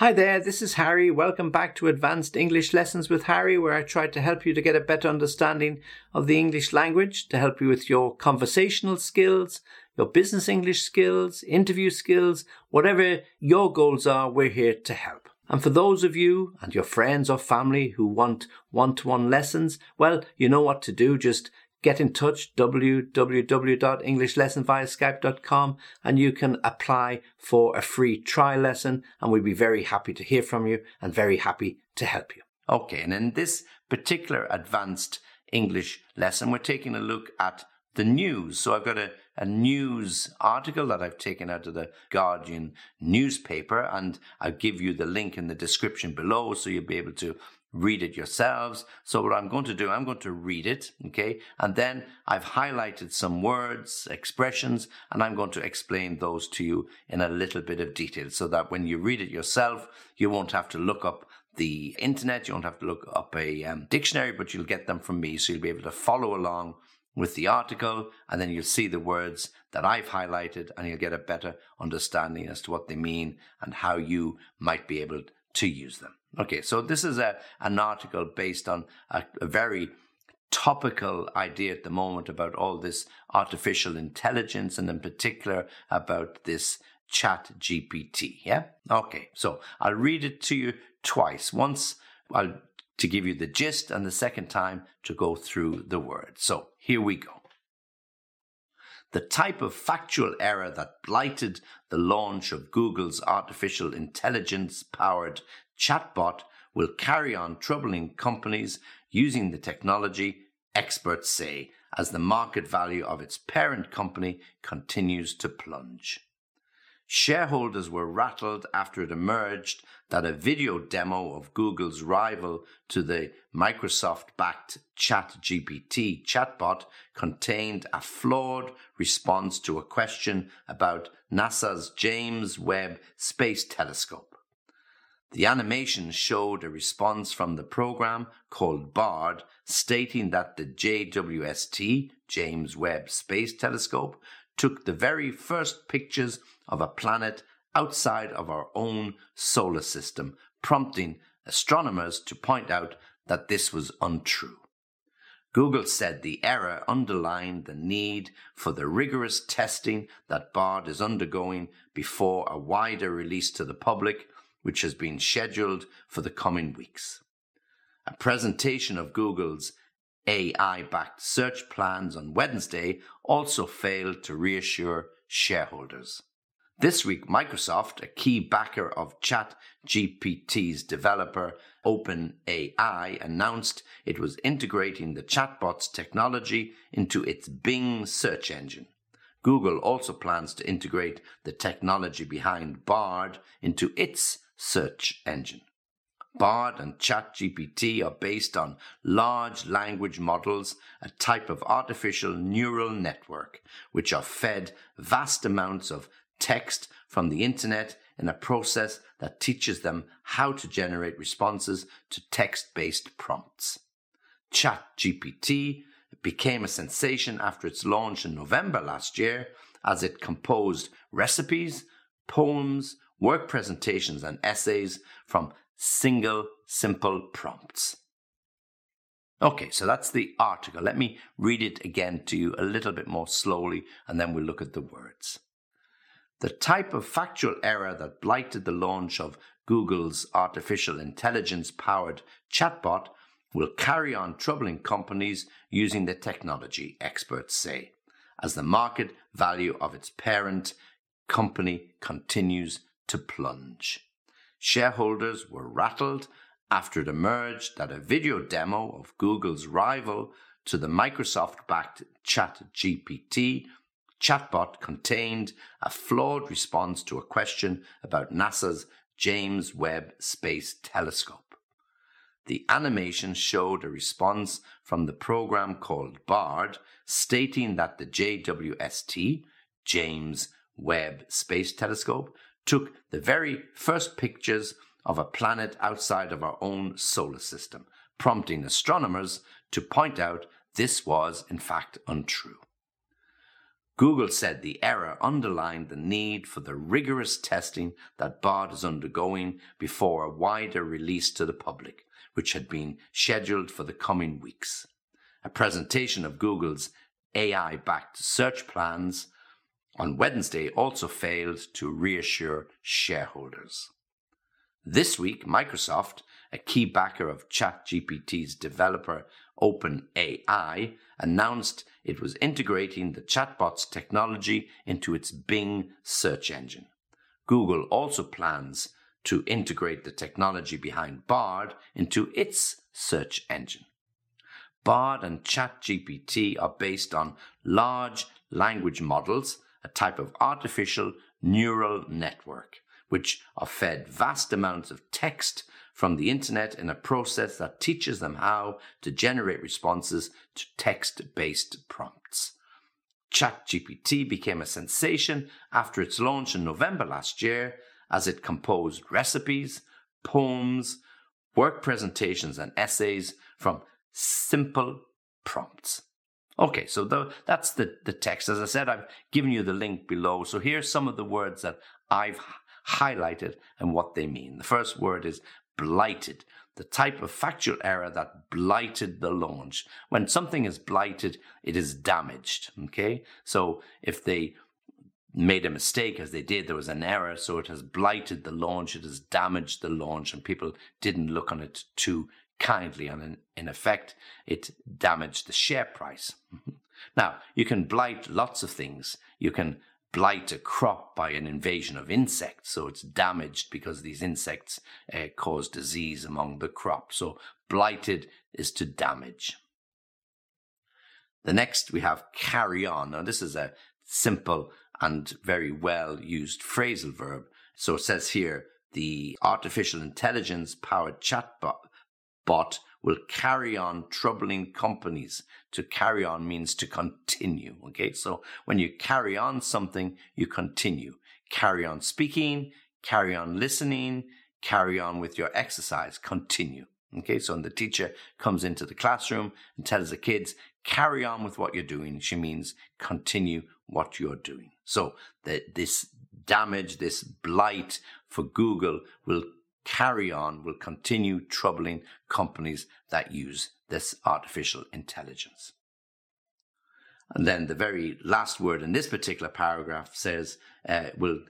Hi there, this is Harry. Welcome back to Advanced English Lessons with Harry, where I try to help you to get a better understanding of the English language, to help you with your conversational skills, your business English skills, interview skills, whatever your goals are, we're here to help. And for those of you and your friends or family who want one to one lessons, well, you know what to do. Just get in touch www.englishlessonviaskype.com and you can apply for a free trial lesson and we'd be very happy to hear from you and very happy to help you. Okay, and in this particular advanced English lesson, we're taking a look at the news. So I've got a, a news article that I've taken out of the Guardian newspaper, and I'll give you the link in the description below so you'll be able to read it yourselves. So what I'm going to do, I'm going to read it, okay? And then I've highlighted some words, expressions, and I'm going to explain those to you in a little bit of detail so that when you read it yourself, you won't have to look up the internet, you won't have to look up a um, dictionary, but you'll get them from me. So you'll be able to follow along with the article, and then you'll see the words that I've highlighted, and you'll get a better understanding as to what they mean and how you might be able to use them. Okay, so this is a, an article based on a, a very topical idea at the moment about all this artificial intelligence and in particular about this chat GPT. Yeah? Okay, so I'll read it to you twice. Once I'll to give you the gist and the second time to go through the words. So here we go. The type of factual error that blighted the launch of Google's artificial intelligence powered chatbot will carry on troubling companies using the technology, experts say, as the market value of its parent company continues to plunge. Shareholders were rattled after it emerged that a video demo of Google's rival to the Microsoft backed ChatGPT chatbot contained a flawed response to a question about NASA's James Webb Space Telescope. The animation showed a response from the program called BARD stating that the JWST, James Webb Space Telescope, took the very first pictures of a planet outside of our own solar system, prompting astronomers to point out that this was untrue. Google said the error underlined the need for the rigorous testing that BARD is undergoing before a wider release to the public, which has been scheduled for the coming weeks. A presentation of Google's AI backed search plans on Wednesday also failed to reassure shareholders. This week, Microsoft, a key backer of ChatGPT's developer OpenAI, announced it was integrating the chatbot's technology into its Bing search engine. Google also plans to integrate the technology behind Bard into its search engine. Bard and ChatGPT are based on large language models, a type of artificial neural network, which are fed vast amounts of text from the internet in a process that teaches them how to generate responses to text based prompts. ChatGPT became a sensation after its launch in November last year as it composed recipes, poems, work presentations, and essays from single simple prompts. Okay, so that's the article. Let me read it again to you a little bit more slowly and then we'll look at the words. The type of factual error that blighted the launch of Google's artificial intelligence powered chatbot will carry on troubling companies using the technology, experts say, as the market value of its parent company continues to plunge. Shareholders were rattled after it emerged that a video demo of Google's rival to the Microsoft backed ChatGPT chatbot contained a flawed response to a question about NASA's James Webb Space Telescope. The animation showed a response from the program called BARD stating that the JWST, James Webb Space Telescope, took the very first pictures of a planet outside of our own solar system, prompting astronomers to point out this was in fact untrue. Google said the error underlined the need for the rigorous testing that Bard is undergoing before a wider release to the public, which had been scheduled for the coming weeks. A presentation of Google's AI backed search plans on Wednesday also failed to reassure shareholders. This week, Microsoft, a key backer of ChatGPT's developer OpenAI, announced it was integrating the chatbot's technology into its Bing search engine. Google also plans to integrate the technology behind Bard into its search engine. Bard and ChatGPT are based on large language models, a type of artificial neural network, which are fed vast amounts of text from the internet in a process that teaches them how to generate responses to text based prompts. ChatGPT became a sensation after its launch in November last year as it composed recipes, poems, work presentations, and essays from simple prompts. Okay, so the, that's the, the text. As I said, I've given you the link below. So here's some of the words that I've highlighted and what they mean. The first word is blighted, the type of factual error that blighted the launch. When something is blighted, it is damaged. Okay, so if they made a mistake as they did, there was an error, so it has blighted the launch, it has damaged the launch, and people didn't look on it too kindly, and in, effect, it damaged the share price. now, you can blight lots of things. You can blight a crop by an invasion of insects. So it's damaged because these insects uh, cause disease among the crop. So blighted is to damage. The next we have carry on. Now, this is a simple and very well used phrasal verb. So it says here the artificial intelligence powered chatbot bot will carry on troubling companies. To carry on means to continue. Okay. So when you carry on something, you continue. Carry on speaking, carry on listening, carry on with your exercise, continue. Okay. So when the teacher comes into the classroom and tells the kids, carry on with what you're doing, she means continue what you're doing. So that this damage, this blight for Google will carry on will continue troubling companies that use this artificial intelligence. And then the very last word in this particular paragraph says uh, will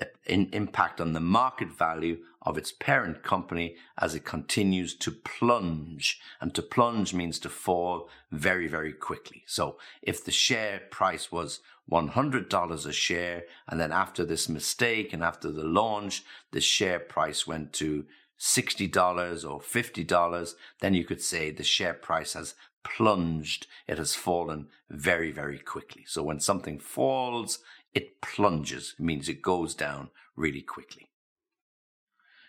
uh, in, impact on the market value of its parent company as it continues to plunge. And to plunge means to fall very, very quickly. So if the share price was $100 a share. And then after this mistake and after the launch, the share price went to $60 or $50. Then you could say the share price has plunged. It has fallen very, very quickly. So when something falls, it plunges. It means it goes down really quickly.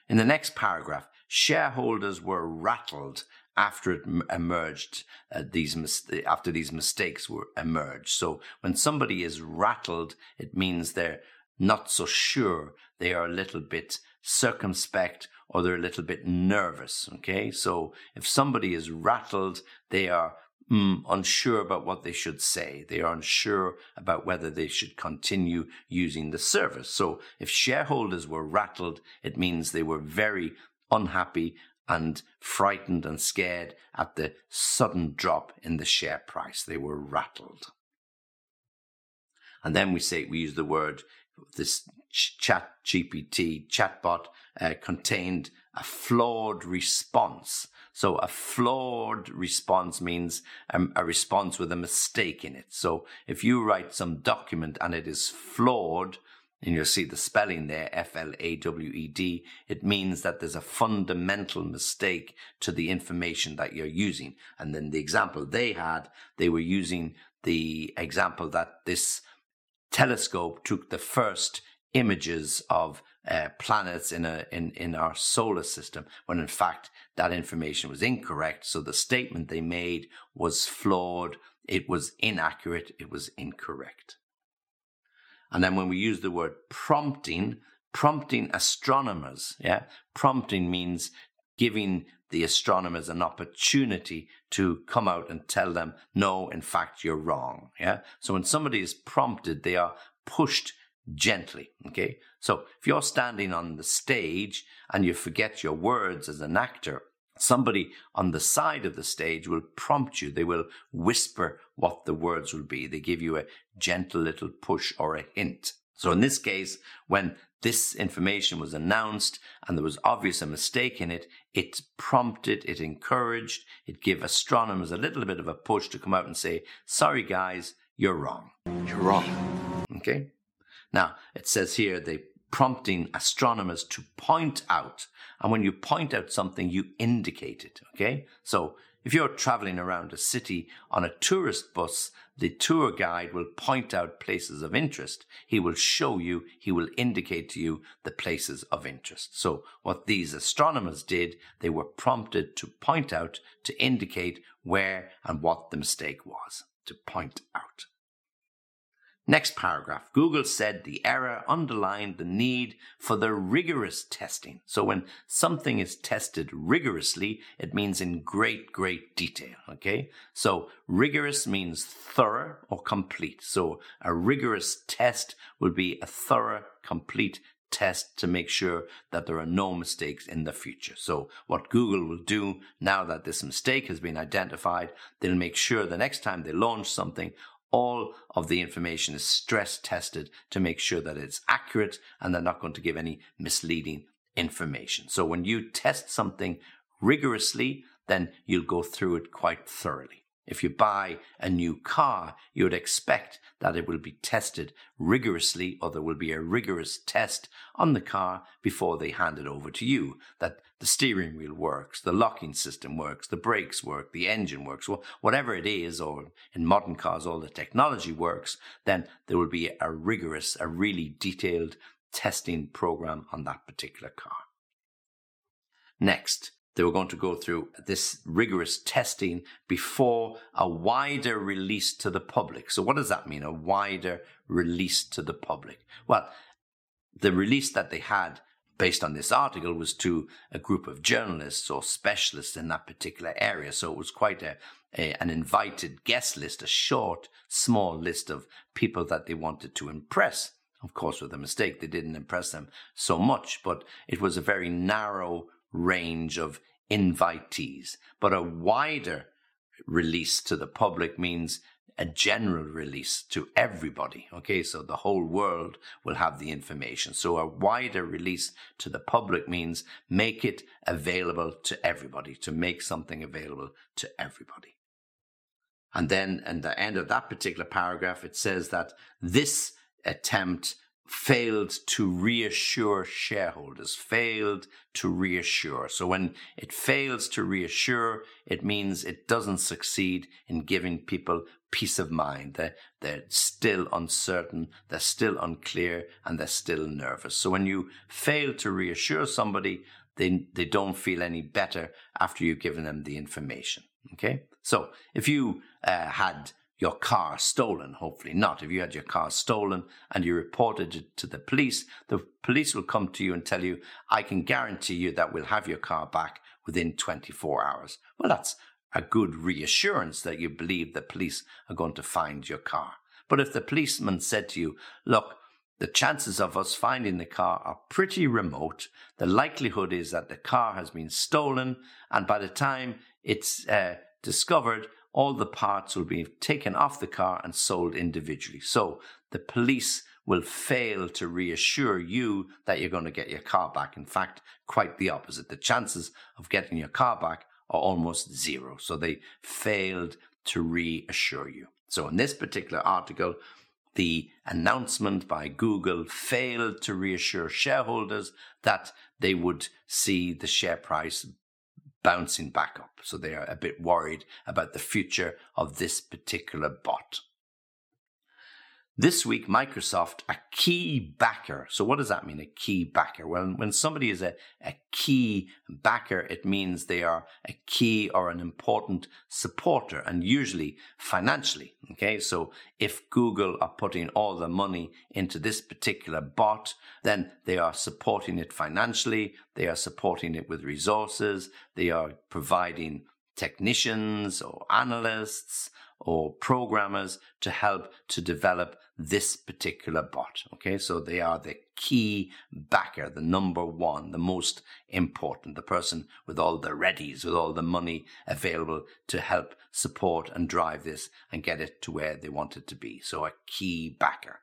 In the next paragraph, shareholders were rattled after it emerged, uh, these mis- after these mistakes were emerged. So when somebody is rattled, it means they're not so sure. They are a little bit circumspect or they're a little bit nervous. Okay. So if somebody is rattled, they are mm, unsure about what they should say. They are unsure about whether they should continue using the service. So if shareholders were rattled, it means they were very unhappy and frightened and scared at the sudden drop in the share price. They were rattled. And then we say, we use the word, this chat GPT chatbot uh, contained a flawed response. So a flawed response means a, a response with a mistake in it. So if you write some document and it is flawed, and you'll see the spelling there, F-L-A-W-E-D, it means that there's a fundamental mistake to the information that you're using. And then the example they had, they were using the example that this telescope took the first images of uh, planets in a in in our solar system when in fact that information was incorrect. So the statement they made was flawed. It was inaccurate. It was incorrect and then when we use the word prompting, prompting astronomers, yeah, prompting means giving the astronomers an opportunity to come out and tell them, no, in fact, you're wrong. Yeah. So when somebody is prompted, they are pushed gently. Okay. So if you're standing on the stage and you forget your words as an actor, somebody on the side of the stage will prompt you. They will whisper what the words will be. They give you a gentle little push or a hint. So in this case, when this information was announced and there was obvious a mistake in it, it prompted, it encouraged, it gave astronomers a little bit of a push to come out and say, sorry guys, you're wrong. You're wrong. Okay. Now, it says here they prompting astronomers to point out. And when you point out something, you indicate it. Okay. So if you're traveling around a city on a tourist bus, the tour guide will point out places of interest. He will show you, he will indicate to you the places of interest. So what these astronomers did, they were prompted to point out, to indicate where and what the mistake was, to point out. Next paragraph. Google said the error underlined the need for the rigorous testing. So when something is tested rigorously, it means in great, great detail. Okay. So rigorous means thorough or complete. So a rigorous test will be a thorough, complete test to make sure that there are no mistakes in the future. So what Google will do now that this mistake has been identified, they'll make sure the next time they launch something, all of the information is stress tested to make sure that it's accurate and they're not going to give any misleading information. So when you test something rigorously, then you'll go through it quite thoroughly. If you buy a new car, you would expect that it will be tested rigorously or there will be a rigorous test on the car before they hand it over to you. That the steering wheel works, the locking system works, the brakes work, the engine works, whatever it is, or in modern cars, all the technology works, then there will be a rigorous, a really detailed testing program on that particular car. Next, they were going to go through this rigorous testing before a wider release to the public. So what does that mean? A wider release to the public? Well, the release that they had based on this article was to a group of journalists or specialists in that particular area. So it was quite a, a, an invited guest list, a short, small list of people that they wanted to impress. Of course, with a mistake, they didn't impress them so much, but it was a very narrow range of invitees. But a wider release to the public means a general release to everybody. Okay, so the whole world will have the information. So a wider release to the public means make it available to everybody, to make something available to everybody. And then in the end of that particular paragraph, it says that this attempt failed to reassure shareholders, failed to reassure. So when it fails to reassure, it means it doesn't succeed in giving people peace of mind. They're, they're still uncertain, they're still unclear, and they're still nervous. So when you fail to reassure somebody, they, they don't feel any better after you've given them the information. Okay? So if you uh, had your car stolen. Hopefully not. If you had your car stolen and you reported it to the police, the police will come to you and tell you, I can guarantee you that we'll have your car back within 24 hours. Well, that's a good reassurance that you believe the police are going to find your car. But if the policeman said to you, look, the chances of us finding the car are pretty remote. The likelihood is that the car has been stolen, and by the time it's uh, discovered, all the parts will be taken off the car and sold individually. So the police will fail to reassure you that you're going to get your car back. In fact, quite the opposite. The chances of getting your car back are almost zero. So they failed to reassure you. So in this particular article, the announcement by Google failed to reassure shareholders that they would see the share price bouncing back up. So they are a bit worried about the future of this particular bot. This week, Microsoft, a key backer. So, what does that mean, a key backer? Well, when somebody is a, a key backer, it means they are a key or an important supporter, and usually financially. Okay, so if Google are putting all the money into this particular bot, then they are supporting it financially, they are supporting it with resources, they are providing technicians or analysts or programmers to help to develop this particular bot. Okay, so they are the key backer, the number one, the most important, the person with all the readies, with all the money available to help support and drive this and get it to where they want it to be. So a key backer.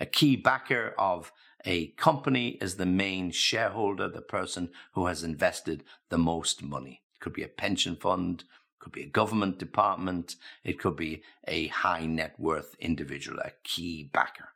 A key backer of a company is the main shareholder, the person who has invested the most money. It could be a pension fund, could be a government department, it could be a high net worth individual, a key backer.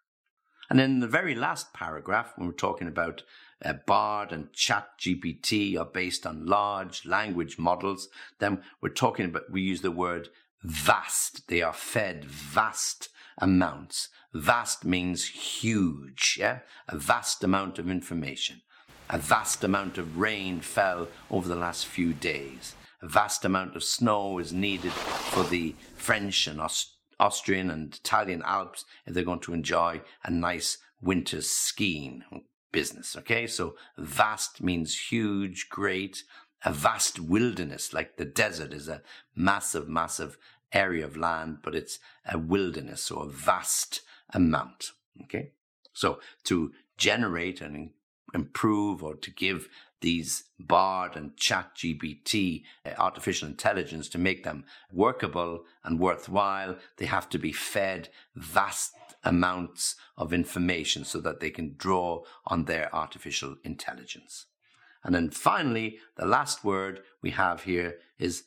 And in the very last paragraph, when we're talking about uh, Bard and Chat GPT are based on large language models, then we're talking about, we use the word vast. They are fed vast amounts. Vast means huge, yeah? A vast amount of information. A vast amount of rain fell over the last few days a vast amount of snow is needed for the French and Aust- Austrian and Italian Alps if they're going to enjoy a nice winter skiing business. Okay, so vast means huge, great. A vast wilderness, like the desert, is a massive, massive area of land, but it's a wilderness, so a vast amount. Okay, so to generate and improve or to give these Bard and Chat GPT uh, artificial intelligence to make them workable and worthwhile. They have to be fed vast amounts of information so that they can draw on their artificial intelligence. And then finally, the last word we have here is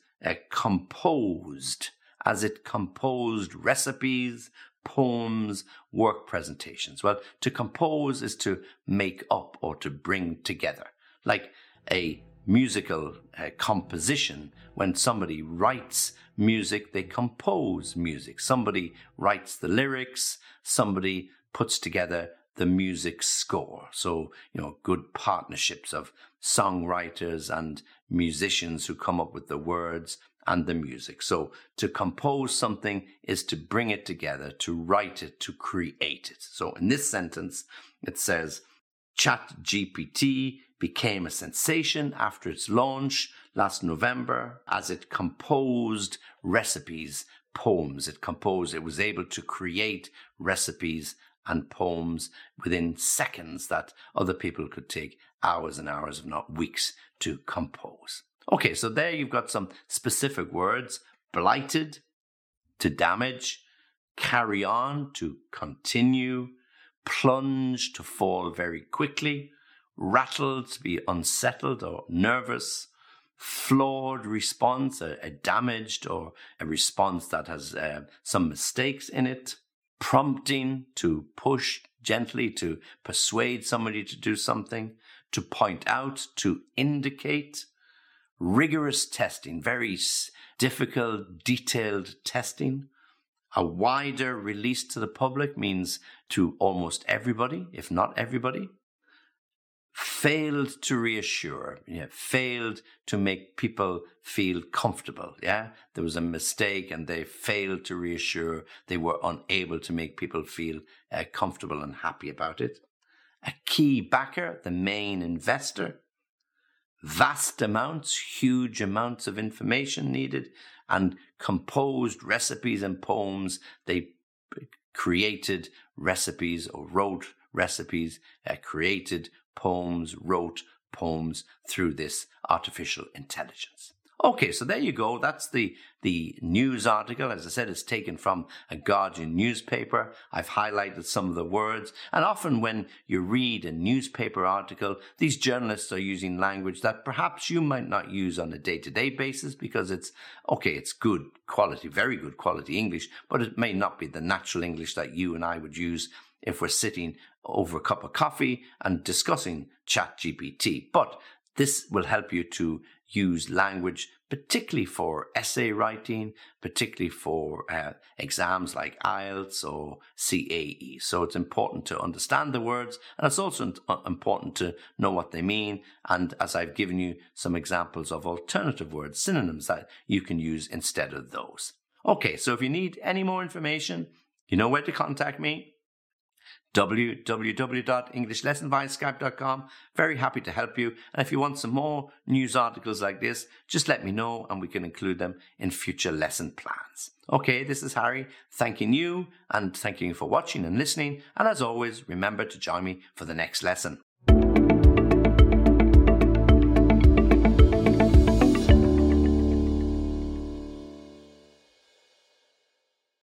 composed, as it composed recipes, poems, work presentations. Well, to compose is to make up or to bring together like a musical uh, composition. When somebody writes music, they compose music. Somebody writes the lyrics, somebody puts together the music score. So, you know, good partnerships of songwriters and musicians who come up with the words and the music. So to compose something is to bring it together, to write it, to create it. So in this sentence, it says, Chat GPT became a sensation after its launch last November as it composed recipes, poems. It composed, it was able to create recipes and poems within seconds that other people could take hours and hours, if not weeks, to compose. Okay, so there you've got some specific words blighted, to damage, carry on, to continue, plunge, to fall very quickly, rattled, to be unsettled or nervous, flawed response, a, a damaged or a response that has uh, some mistakes in it, prompting to push gently to persuade somebody to do something, to point out, to indicate, rigorous testing, very difficult, detailed testing. A wider release to the public means to almost everybody, if not everybody failed to reassure, yeah, failed to make people feel comfortable. Yeah, there was a mistake and they failed to reassure. They were unable to make people feel uh, comfortable and happy about it. A key backer, the main investor, vast amounts, huge amounts of information needed, and composed recipes and poems. They created recipes or wrote recipes, uh, created poems, wrote poems through this artificial intelligence. Okay, so there you go. That's the, the news article. As I said, it's taken from a Guardian newspaper. I've highlighted some of the words. And often when you read a newspaper article, these journalists are using language that perhaps you might not use on a day to day basis because it's, okay, it's good quality, very good quality English, but it may not be the natural English that you and I would use if we're sitting over a cup of coffee and discussing ChatGPT. But this will help you to use language particularly for essay writing, particularly for uh, exams like IELTS or CAE. So it's important to understand the words and it's also uh, important to know what they mean. And as I've given you some examples of alternative words, synonyms that you can use instead of those. Okay, so if you need any more information, you know where to contact me www.englishlessonvia Very happy to help you. And if you want some more news articles like this, just let me know and we can include them in future lesson plans. Okay, this is Harry thanking you and thanking you for watching and listening. And as always, remember to join me for the next lesson.